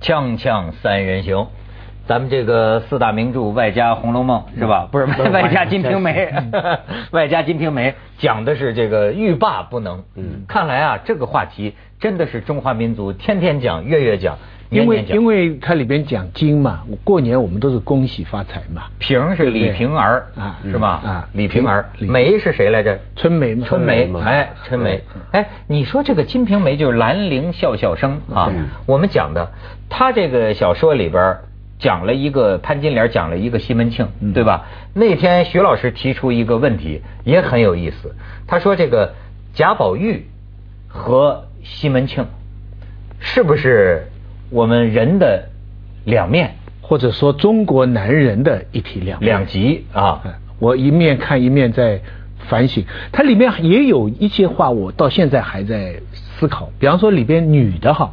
锵锵三人行，咱们这个四大名著外加《红楼梦》是吧？不是外加《金瓶梅》，外加《金瓶梅》讲的是这个欲罢不能。嗯，看来啊，这个话题真的是中华民族天天讲、月月讲。因为因为它里边讲金嘛，过年我们都是恭喜发财嘛。平是李瓶儿啊，是吧？啊，李瓶儿。梅是谁来着？春梅。春梅。哎，春梅。哎，你说这个《金瓶梅》就是兰陵笑笑生啊。我们讲的，他这个小说里边讲了一个潘金莲，讲了一个西门庆，对吧？那天徐老师提出一个问题，也很有意思。他说这个贾宝玉和西门庆是不是？我们人的两面，或者说中国男人的一体两两极啊！我一面看一面在反省，它里面也有一些话，我到现在还在思考。比方说里边女的哈，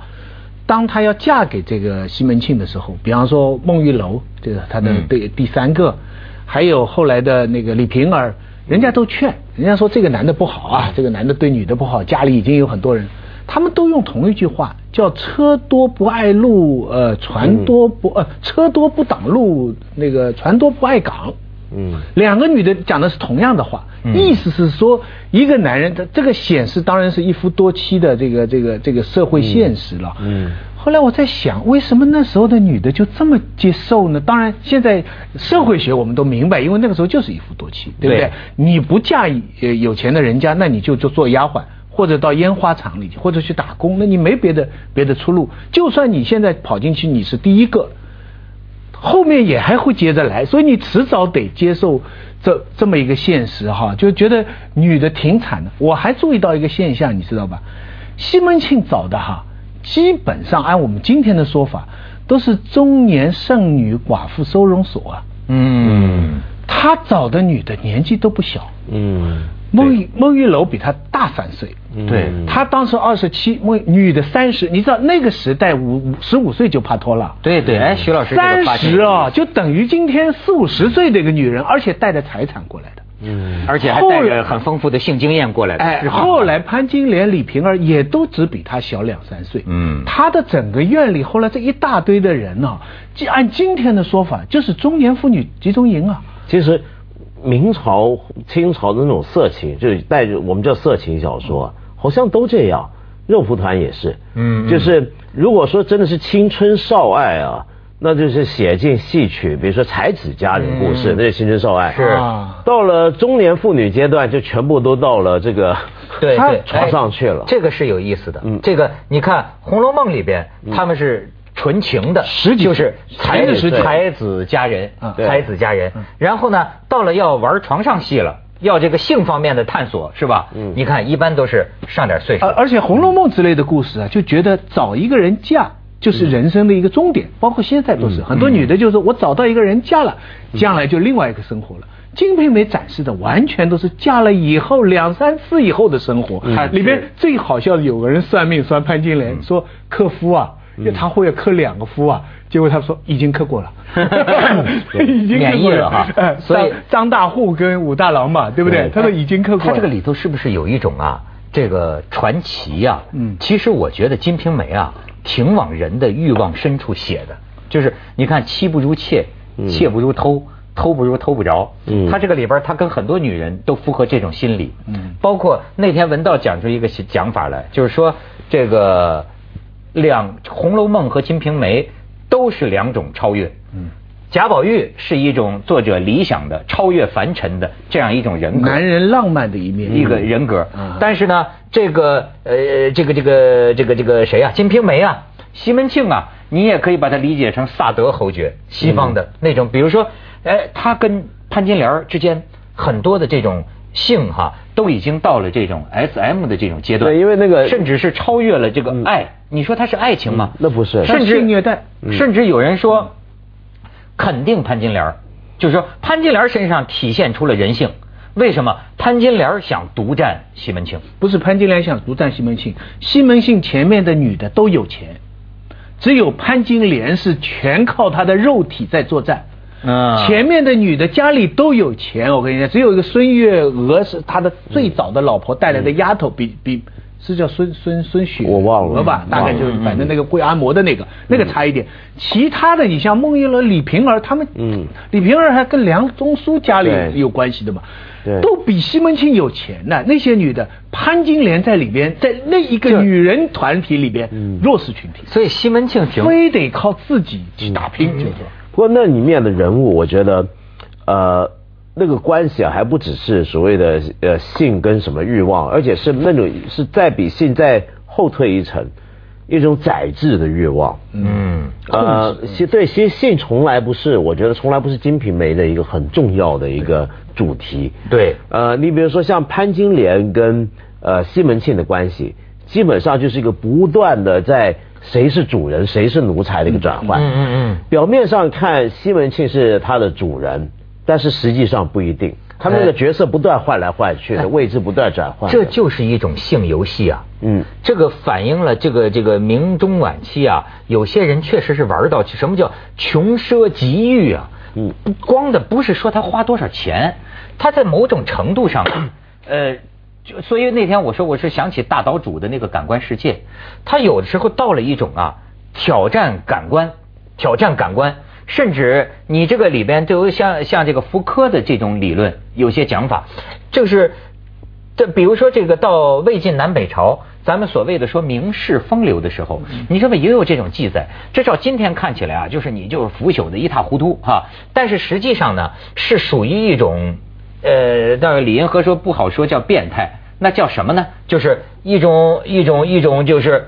当她要嫁给这个西门庆的时候，比方说孟玉楼，这个她的第第三个，还有后来的那个李瓶儿，人家都劝，人家说这个男的不好啊，这个男的对女的不好，家里已经有很多人。他们都用同一句话，叫“车多不爱路，呃，船多不呃，车多不挡路，那个船多不爱港。”嗯，两个女的讲的是同样的话，意思是说，一个男人，他这个显示当然是一夫多妻的这个这个这个社会现实了。嗯，后来我在想，为什么那时候的女的就这么接受呢？当然，现在社会学我们都明白，因为那个时候就是一夫多妻，对不对？你不嫁有钱的人家，那你就就做丫鬟。或者到烟花厂里去，或者去打工，那你没别的别的出路。就算你现在跑进去，你是第一个，后面也还会接着来，所以你迟早得接受这这么一个现实哈，就觉得女的挺惨的。我还注意到一个现象，你知道吧？西门庆找的哈，基本上按我们今天的说法，都是中年剩女寡妇收容所啊。嗯，他找的女的年纪都不小。嗯。孟玉孟玉楼比他大三岁，对，他当时二十七，孟女的三十，你知道那个时代五五十五岁就帕托了，对对，哎，徐老师三十啊，就等于今天四五十岁的一个女人，而且带着财产过来的，嗯，而且还带着很丰富的性经验过来的，哎，后来潘金莲、李瓶儿也都只比他小两三岁，嗯，他的整个院里后来这一大堆的人呢，就按今天的说法，就是中年妇女集中营啊，其实。明朝、清朝的那种色情，就是带着我们叫色情小说，好像都这样。肉蒲团也是，嗯，就是如果说真的是青春少爱啊，那就是写进戏曲，比如说才子佳人故事，那是青春少爱。是。到了中年妇女阶段，就全部都到了这个对 床上去了。这个是有意思的。嗯。这个你看《红楼梦》里边，他们是。纯情的，就是才子才子佳人，才子佳人。然后呢，到了要玩床上戏了，要这个性方面的探索，是吧？嗯，你看，一般都是上点岁数。而且《红楼梦》之类的故事啊，就觉得找一个人嫁就是人生的一个终点，包括现在都是很多女的，就是我找到一个人嫁了，将来就另外一个生活了。《金瓶梅》展示的完全都是嫁了以后两三次以后的生活。里边最好笑的，有个人算命算潘金莲，说克夫啊。因为他会要克两个夫啊，结果他说已经克过了，已经免疫了哈。所以张大户跟武大郎嘛，对不对？他说已经克过了。他这个里头是不是有一种啊，这个传奇呀？嗯，其实我觉得《金瓶梅》啊，挺往人的欲望深处写的，就是你看妻不如妾，妾不如偷，偷不如偷不着。嗯，他这个里边他跟很多女人都符合这种心理。嗯，包括那天文道讲出一个讲法来，就是说这个。两《红楼梦》和《金瓶梅》都是两种超越。嗯，贾宝玉是一种作者理想的超越凡尘的这样一种人格，男人浪漫的一面，一个人格。嗯但是呢，这个呃，这个这个这个这个谁啊？《金瓶梅》啊，西门庆啊，你也可以把它理解成萨德侯爵，西方的那种。比如说，哎，他跟潘金莲之间很多的这种。性哈都已经到了这种 S M 的这种阶段，对，因为那个甚至是超越了这个爱。你说它是爱情吗？那不是，甚至虐待。甚至有人说肯定潘金莲，就是说潘金莲身上体现出了人性。为什么潘金莲想独占西门庆？不是潘金莲想独占西门庆，西门庆前面的女的都有钱，只有潘金莲是全靠她的肉体在作战。嗯，前面的女的家里都有钱，我跟你讲，只有一个孙月娥是她的最早的老婆带来的丫头，比比是叫孙孙孙雪我忘了吧？大概就是反正那个跪按摩的那个，那个差一点。其他的你像孟玉楼、李瓶儿他们，嗯，李瓶儿还跟梁中书家里有关系的嘛，对，都比西门庆有钱呢。那些女的，潘金莲在里边，在那一个女人团体里边，弱势群体，所以西门庆非得靠自己去打拼，就是。不过那里面的人物，我觉得，呃。那个关系啊，还不只是所谓的呃性跟什么欲望，而且是那种是再比性再后退一层，一种宰制的欲望。嗯，呃，其对，其实性从来不是，我觉得从来不是《金瓶梅》的一个很重要的一个主题。对，呃，你比如说像潘金莲跟呃西门庆的关系，基本上就是一个不断的在谁是主人谁是奴才的一个转换。嗯嗯嗯。表面上看西门庆是他的主人。但是实际上不一定，他们那个角色不断换来换去的，位置不断转换。这就是一种性游戏啊！嗯，这个反映了这个这个明中晚期啊，有些人确实是玩到什么叫穷奢极欲啊！嗯，光的不是说他花多少钱，他在某种程度上，呃，就所以那天我说我是想起大岛主的那个感官世界，他有的时候到了一种啊挑战感官，挑战感官。甚至你这个里边都有像像这个福柯的这种理论，有些讲法，就是这比如说这个到魏晋南北朝，咱们所谓的说名士风流的时候，你说么也有这种记载。至少今天看起来啊，就是你就是腐朽的一塌糊涂哈。但是实际上呢，是属于一种呃，但李银河说不好说叫变态，那叫什么呢？就是一种一种一种就是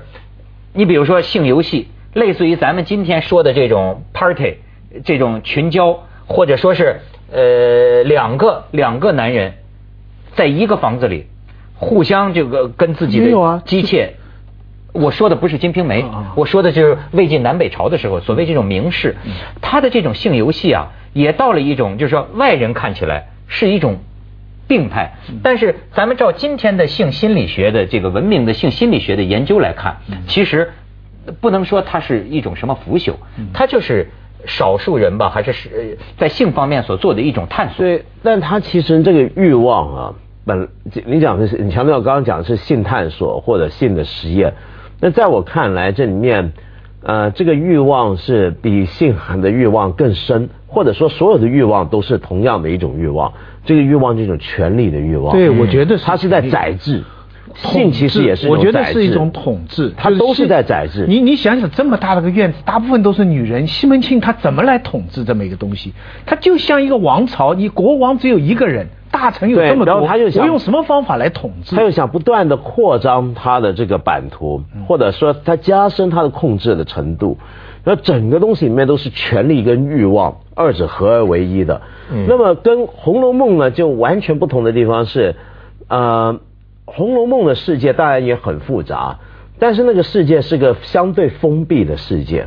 你比如说性游戏，类似于咱们今天说的这种 party。这种群交，或者说是呃两个两个男人在一个房子里互相这个跟自己的机械，我说的不是《金瓶梅》，我说的就是魏晋南北朝的时候，所谓这种名士，他的这种性游戏啊，也到了一种就是说外人看起来是一种病态，但是咱们照今天的性心理学的这个文明的性心理学的研究来看，其实不能说它是一种什么腐朽，它就是。少数人吧，还是是在性方面所做的一种探索。对，但他其实这个欲望啊，本你讲的是你强调刚刚讲的是性探索或者性的实验。那在我看来，这里面呃，这个欲望是比性寒的欲望更深，或者说所有的欲望都是同样的一种欲望。这个欲望这种权力的欲望。对，我觉得他是在宰制。性其实也是，我觉得是一种统治，它都是在宰制。你你想想，这么大的个院子，大部分都是女人，西门庆他怎么来统治这么一个东西？他就像一个王朝，你国王只有一个人，大臣有这么多，然后他就想，我用什么方法来统治？他又想不断的扩张他的这个版图，或者说他加深他的控制的程度。那整个东西里面都是权力跟欲望二者合而为一的。那么跟《红楼梦》呢，就完全不同的地方是，呃。《红楼梦》的世界当然也很复杂，但是那个世界是个相对封闭的世界。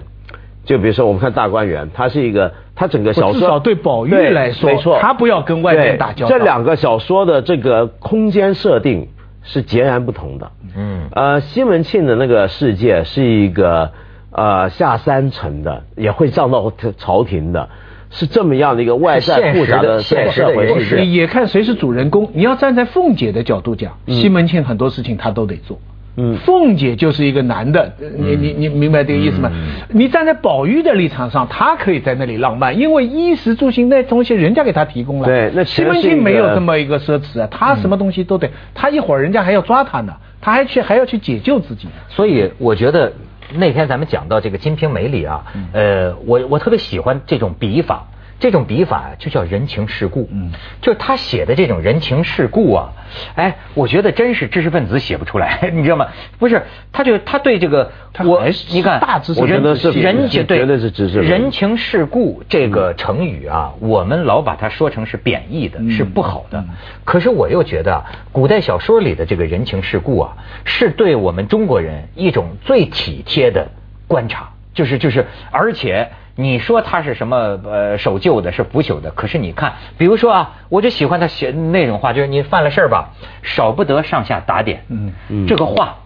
就比如说，我们看大观园，它是一个，它整个小说至少对宝玉来说，没错，他不要跟外面打交道。这两个小说的这个空间设定是截然不同的。嗯，呃，西门庆的那个世界是一个呃下三层的，也会上到朝廷的。是这么样的一个外在复杂的现实的回事，也看谁是主人公。你要站在凤姐的角度讲，西门庆很多事情他都得做。嗯，凤姐就是一个男的，你你你明白这个意思吗？你站在宝玉的立场上，他可以在那里浪漫，因为衣食住行那东西人家给他提供了。对，那西门庆没有这么一个奢侈啊，他什么东西都得，他一会儿人家还要抓他呢，他还去还要去解救自己。所以我觉得。那天咱们讲到这个《金瓶梅》里啊，呃，我我特别喜欢这种笔法。这种笔法就叫人情世故，嗯，就是他写的这种人情世故啊，哎，我觉得真是知识分子写不出来，你知道吗？不是，他就他对这个我，你看，大知识，我觉得是人情对，绝对是知识。人情世故这个成语啊，我们老把它说成是贬义的，是不好的。可是我又觉得，古代小说里的这个人情世故啊，是对我们中国人一种最体贴的观察，就是就是，而且。你说他是什么呃守旧的，是腐朽的？可是你看，比如说啊，我就喜欢他写那种话，就是你犯了事儿吧，少不得上下打点。嗯嗯，这个话，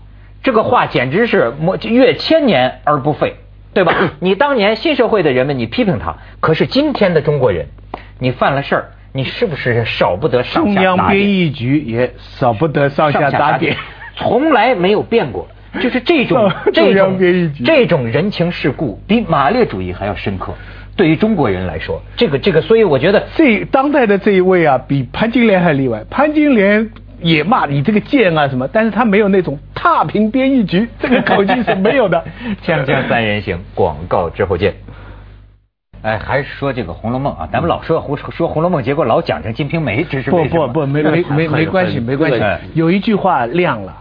这个话简直是越千年而不废，对吧？你当年新社会的人们，你批评他，可是今天的中国人，你犯了事儿，你是不是少不得上下打点？中央编译局也少不得上下打点。从来没有变过。就是这种 这种这种人情世故，比马列主义还要深刻。对于中国人来说，这个这个，所以我觉得这当代的这一位啊，比潘金莲还例外。潘金莲也骂你这个贱啊什么，但是他没有那种踏平编译局这个口气是没有的。锵锵三人行，广告之后见。哎，还是说这个《红楼梦》啊，咱们老说胡说《红楼梦》，结果老讲成《金瓶梅》，这是不不不，没没 没没关系，没关系。有一句话亮了，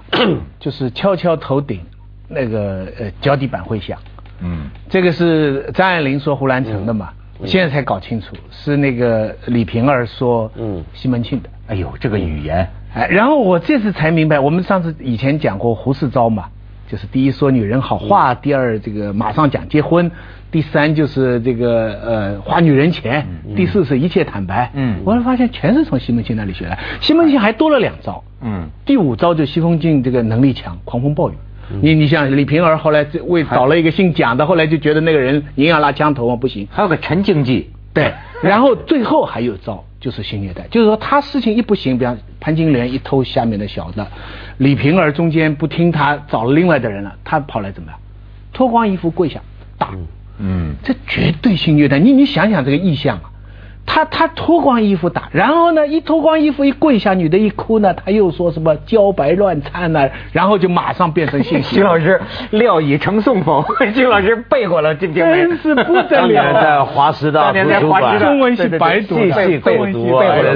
就是敲敲头顶，那个呃脚底板会响。嗯，这个是张爱玲说胡兰成的嘛？现在才搞清楚，是那个李瓶儿说，嗯，西门庆的。哎呦，这个语言，哎，然后我这次才明白，我们上次以前讲过胡适昭嘛，就是第一说女人好话，第二这个马上讲结婚，第三就是这个呃花女人钱，第四是一切坦白。嗯，我发现全是从西门庆那里学来，西门庆还多了两招。嗯，第五招就西门庆这个能力强，狂风暴雨。你你像李瓶儿后来为找了一个姓蒋的，后来就觉得那个人营养拉枪头啊，不行。还有个陈经济，对，然后最后还有招，就是性虐待，就是说他事情一不行，比方潘金莲一偷下面的小的，李瓶儿中间不听他找了另外的人了，他跑来怎么样？脱光衣服跪下打，嗯，这绝对性虐待。你你想想这个意象啊。他他脱光衣服打，然后呢，一脱光衣服一跪下，女的一哭呢，他又说什么茭白乱颤呢，然后就马上变成信息。金老师料已成宋否？金老师背过了这篇。真是不得了。在华师大图书馆，中文系白读，背背背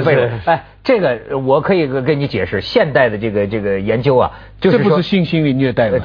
背了。哎，这个我可以跟你解释，现代的这个这个研究啊，就是这不是性心理虐待吗？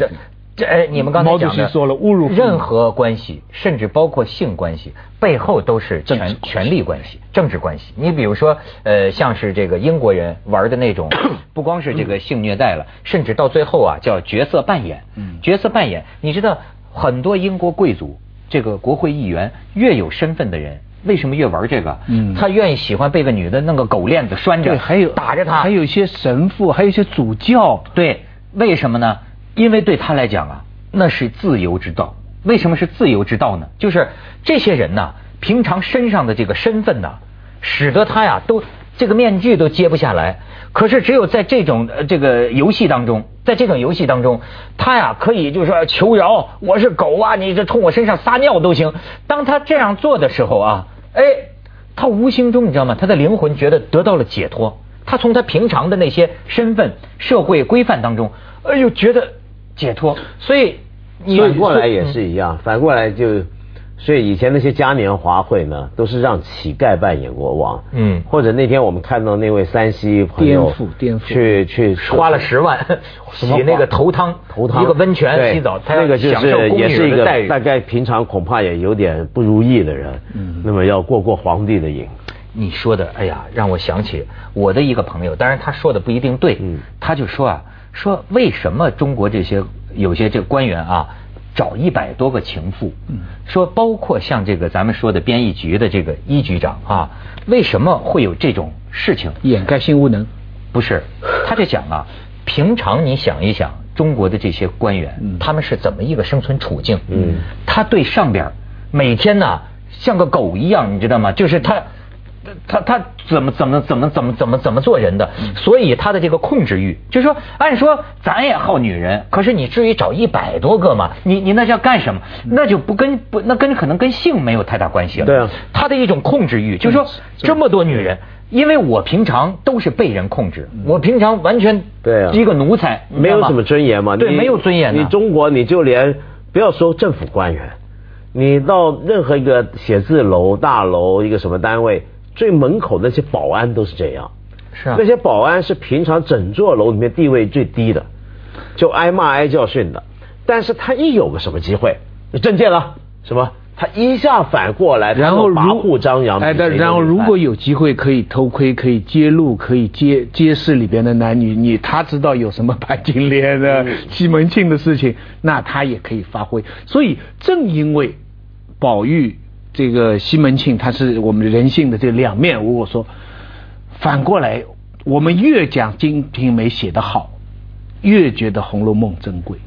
这哎，你们刚才讲的，说了侮辱任何关系，甚至包括性关系，背后都是权权力关系、政治关系。你比如说，呃，像是这个英国人玩的那种，不光是这个性虐待了，甚至到最后啊，叫角色扮演。角色扮演，你知道很多英国贵族，这个国会议员越有身份的人，为什么越玩这个？嗯，他愿意喜欢被个女的弄个狗链子拴着，对还有打着他，还有一些神父，还有一些主教。对，为什么呢？因为对他来讲啊，那是自由之道。为什么是自由之道呢？就是这些人呢，平常身上的这个身份呢，使得他呀都这个面具都揭不下来。可是只有在这种呃这个游戏当中，在这种游戏当中，他呀可以就是说求饶，我是狗啊，你这冲我身上撒尿都行。当他这样做的时候啊，哎，他无形中你知道吗？他的灵魂觉得得到了解脱。他从他平常的那些身份、社会规范当中，哎呦，觉得。解脱，所以反过来也是一样，反过来就，所以以前那些嘉年华会呢，都是让乞丐扮演国王，嗯，或者那天我们看到那位山西朋友，颠覆颠覆，去去 花了十万洗那个头汤，头汤一个温泉洗澡，那个就是也是一个大概平常恐怕也有点不如意的人，嗯，那么要过过皇帝的瘾。你说的，哎呀，让我想起我的一个朋友，当然他说的不一定对，嗯，他就说啊。说为什么中国这些有些这个官员啊，找一百多个情妇？说包括像这个咱们说的编译局的这个一局长啊，为什么会有这种事情？掩盖性无能？不是，他就讲啊，平常你想一想，中国的这些官员，他们是怎么一个生存处境？嗯，他对上边每天呢像个狗一样，你知道吗？就是他。他他怎么怎么怎么怎么怎么怎么做人的？所以他的这个控制欲，就是说，按说咱也好女人，可是你至于找一百多个吗？你你那叫干什么？那就不跟不那跟可能跟性没有太大关系了。对啊，他的一种控制欲，就是说这么多女人，因为我平常都是被人控制，我平常完全对啊一个奴才，没有什么尊严嘛。对，没有尊严。你中国你就连不要说政府官员，你到任何一个写字楼大楼一个什么单位。最门口那些保安都是这样，是啊，那些保安是平常整座楼里面地位最低的，就挨骂挨教训的。但是他一有个什么机会，证件了什么，他一下反过来，然后跋扈张扬。哎，但然后如果有机会可以偷窥、可以揭露、可以揭揭示里边的男女，你他知道有什么潘金莲的、西门庆的事情，那他也可以发挥。所以正因为宝玉。这个西门庆他是我们人性的这两面。如果说反过来，我们越讲《金瓶梅》写得好，越觉得《红楼梦》珍贵。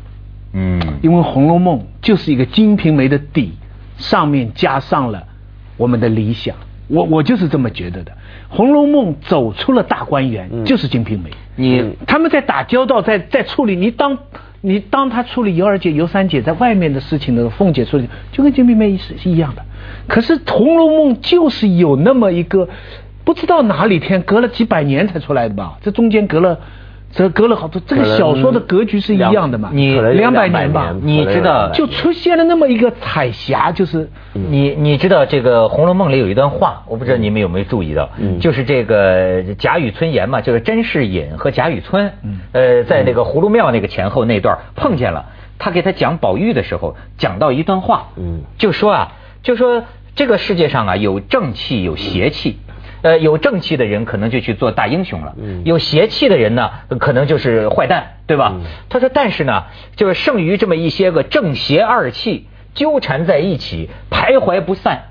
嗯，因为《红楼梦》就是一个《金瓶梅》的底，上面加上了我们的理想，我我就是这么觉得的，《红楼梦》走出了大观园，就是《金瓶梅》。你他们在打交道，在在处理。你当，你当他处理尤二姐、尤三姐在外面的事情的时候，凤姐处理就跟《金瓶梅》是一样的。可是《红楼梦》就是有那么一个，不知道哪里天隔了几百年才出来的吧？这中间隔了。这隔了好多，这个小说的格局是一样的嘛？你两百年吧，你知道就出现了那么一个彩霞，就是你你知道这个《红楼梦》里有一段话，我不知道你们有没有注意到，就是这个贾雨村言嘛，就是甄士隐和贾雨村，呃，在那个葫芦庙那个前后那段碰见了，他给他讲宝玉的时候，讲到一段话，就说啊，就说这个世界上啊有正气有邪气。呃，有正气的人可能就去做大英雄了，有邪气的人呢，可能就是坏蛋，对吧？他说，但是呢，就是剩余这么一些个正邪二气纠缠在一起，徘徊不散。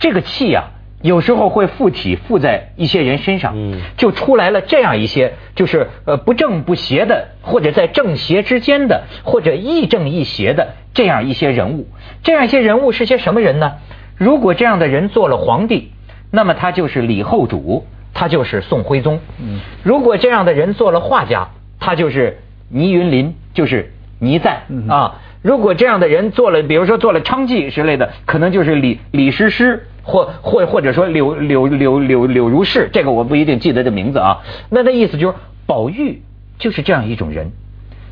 这个气呀，有时候会附体附在一些人身上，就出来了这样一些，就是呃不正不邪的，或者在正邪之间的，或者亦正亦邪的这样一些人物。这样一些人物是些什么人呢？如果这样的人做了皇帝。那么他就是李后主，他就是宋徽宗。嗯，如果这样的人做了画家，他就是倪云林，就是倪瓒啊。如果这样的人做了，比如说做了娼妓之类的，可能就是李李师师，或或或者说柳柳柳柳柳如是，这个我不一定记得这名字啊。那那意思就是宝玉就是这样一种人，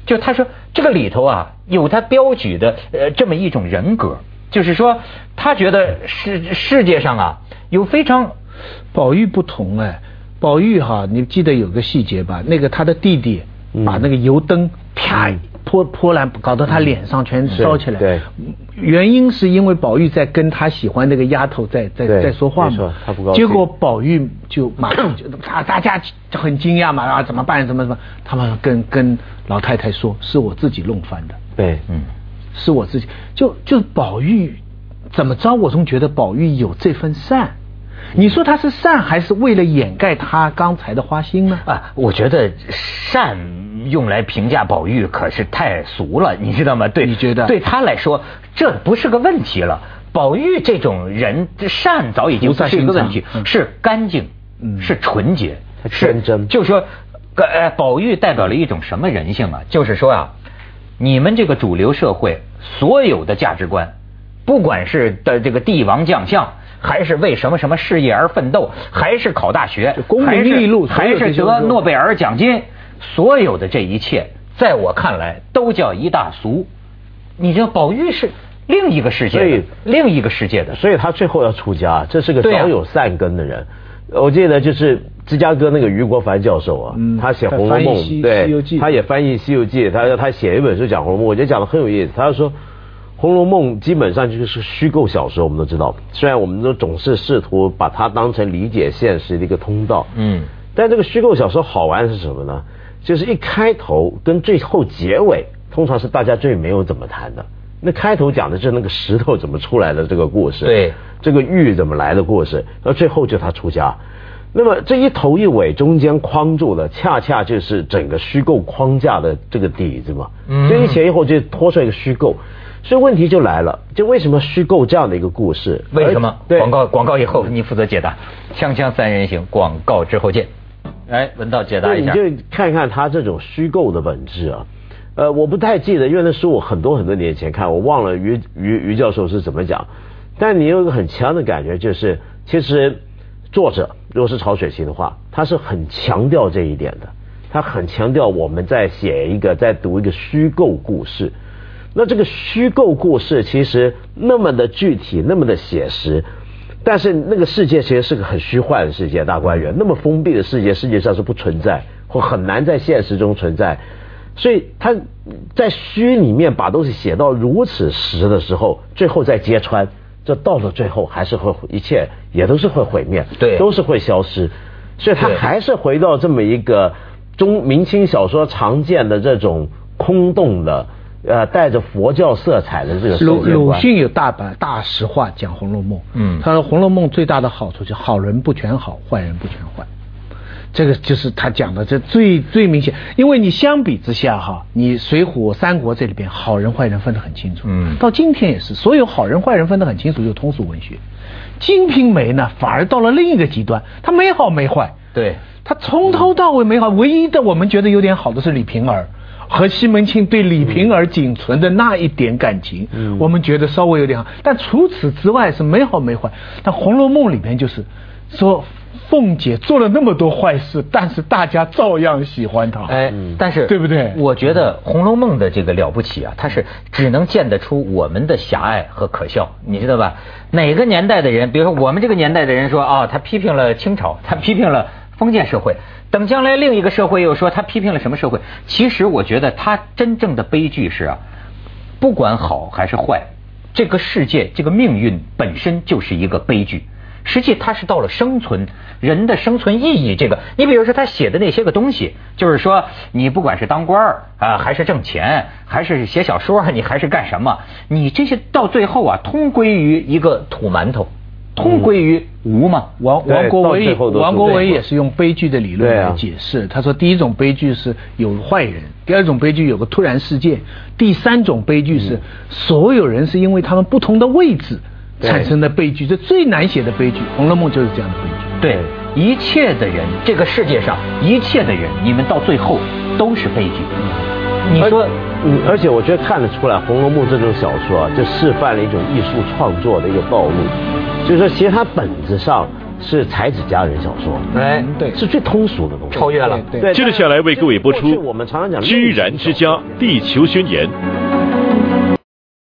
就他说这个里头啊有他标举的呃这么一种人格，就是说他觉得世世界上啊。有非常，宝玉不同哎，宝玉哈，你记得有个细节吧？那个他的弟弟把那个油灯啪泼泼来，搞得他脸上全烧起来。对，原因是因为宝玉在跟他喜欢那个丫头在在在说话嘛。他不高兴。结果宝玉就马上就大大家就很惊讶嘛啊怎么办怎么怎么？他们跟跟老太太说是我自己弄翻的。对，嗯，是我自己就就宝玉怎么着？我总觉得宝玉有这份善。你说他是善，还是为了掩盖他刚才的花心呢？啊，我觉得善用来评价宝玉可是太俗了，你知道吗？对，你觉得对他来说这不是个问题了。宝玉这种人，善早已经不是一个问题，是干净，是纯洁，是真。就说，呃，宝玉代表了一种什么人性啊？就是说啊，你们这个主流社会所有的价值观，不管是的这个帝王将相。还是为什么什么事业而奋斗？还是考大学？还是还是得诺贝尔奖金？所有的这一切，在我看来都叫一大俗。你知道，宝玉是另一个世界的，另一个世界的，所以他最后要出家。这是个早有善根的人。我记得就是芝加哥那个余国凡教授啊，他写《红楼梦》，对，他也翻译《西游记》，他他写一本书讲《红楼梦》，我觉得讲的很有意思。他说。《红楼梦》基本上就是虚构小说，我们都知道。虽然我们都总是试图把它当成理解现实的一个通道，嗯，但这个虚构小说好玩是什么呢？就是一开头跟最后结尾，通常是大家最没有怎么谈的。那开头讲的是那个石头怎么出来的这个故事，对，这个玉怎么来的故事，到最后就他出家。那么这一头一尾中间框住的，恰恰就是整个虚构框架的这个底子嘛。嗯，这一前一后就拖出来一个虚构。所以问题就来了，就为什么虚构这样的一个故事？为什么？对广告广告以后你负责解答。锵锵三人行，广告之后见。哎，文道解答一下。你就看看他这种虚构的本质啊。呃，我不太记得，因为那书我很多很多年前看，我忘了于于于教授是怎么讲。但你有一个很强的感觉，就是其实作者如果是曹雪芹的话，他是很强调这一点的。他很强调我们在写一个，在读一个虚构故事。那这个虚构故事其实那么的具体，那么的写实，但是那个世界其实是个很虚幻的世界，大观园那么封闭的世界，世界上是不存在或很难在现实中存在，所以他在虚里面把东西写到如此实的时候，最后再揭穿，这到了最后还是会一切也都是会毁灭，对，都是会消失，所以他还是回到这么一个中明清小说常见的这种空洞的。呃，带着佛教色彩的这个鲁鲁迅有大把大实话讲《红楼梦》，嗯，他说《红楼梦》最大的好处就是好人不全好，坏人不全坏。这个就是他讲的这最最明显，因为你相比之下哈，你《水浒》《三国》这里边好人坏人分得很清楚，嗯，到今天也是，所有好人坏人分得很清楚，就通俗文学。《金瓶梅》呢，反而到了另一个极端，它没好没坏，对，它从头到尾没好，唯一的我们觉得有点好的是李瓶儿和西门庆对李瓶儿仅存的那一点感情，嗯，我们觉得稍微有点好，但除此之外是没好没坏。但《红楼梦》里边就是说。凤姐做了那么多坏事，但是大家照样喜欢她。哎，但是对不对？我觉得《红楼梦》的这个了不起啊，它是只能见得出我们的狭隘和可笑，你知道吧？哪个年代的人，比如说我们这个年代的人说啊，他批评了清朝，他批评了封建社会，等将来另一个社会又说他批评了什么社会？其实我觉得他真正的悲剧是啊，不管好还是坏，这个世界这个命运本身就是一个悲剧。实际他是到了生存人的生存意义这个，你比如说他写的那些个东西，就是说你不管是当官儿啊，还是挣钱，还是写小说，你还是干什么，你这些到最后啊，通归于一个土馒头，通归于无嘛。王王国维，王国维也是用悲剧的理论来解释。他说，第一种悲剧是有坏人，第二种悲剧有个突然事件，第三种悲剧是所有人是因为他们不同的位置。产生的悲剧，这最难写的悲剧，《红楼梦》就是这样的悲剧。对，一切的人，这个世界上一切的人，你们到最后都是悲剧。你说，嗯，而且我觉得看得出来，《红楼梦》这种小说啊，就示范了一种艺术创作的一个道路。就是说，其实它本质上是才子佳人小说，哎，对，是最通俗的东西，超越了。对，接着下来为各位播出《我们常常讲居然之家地球宣言》。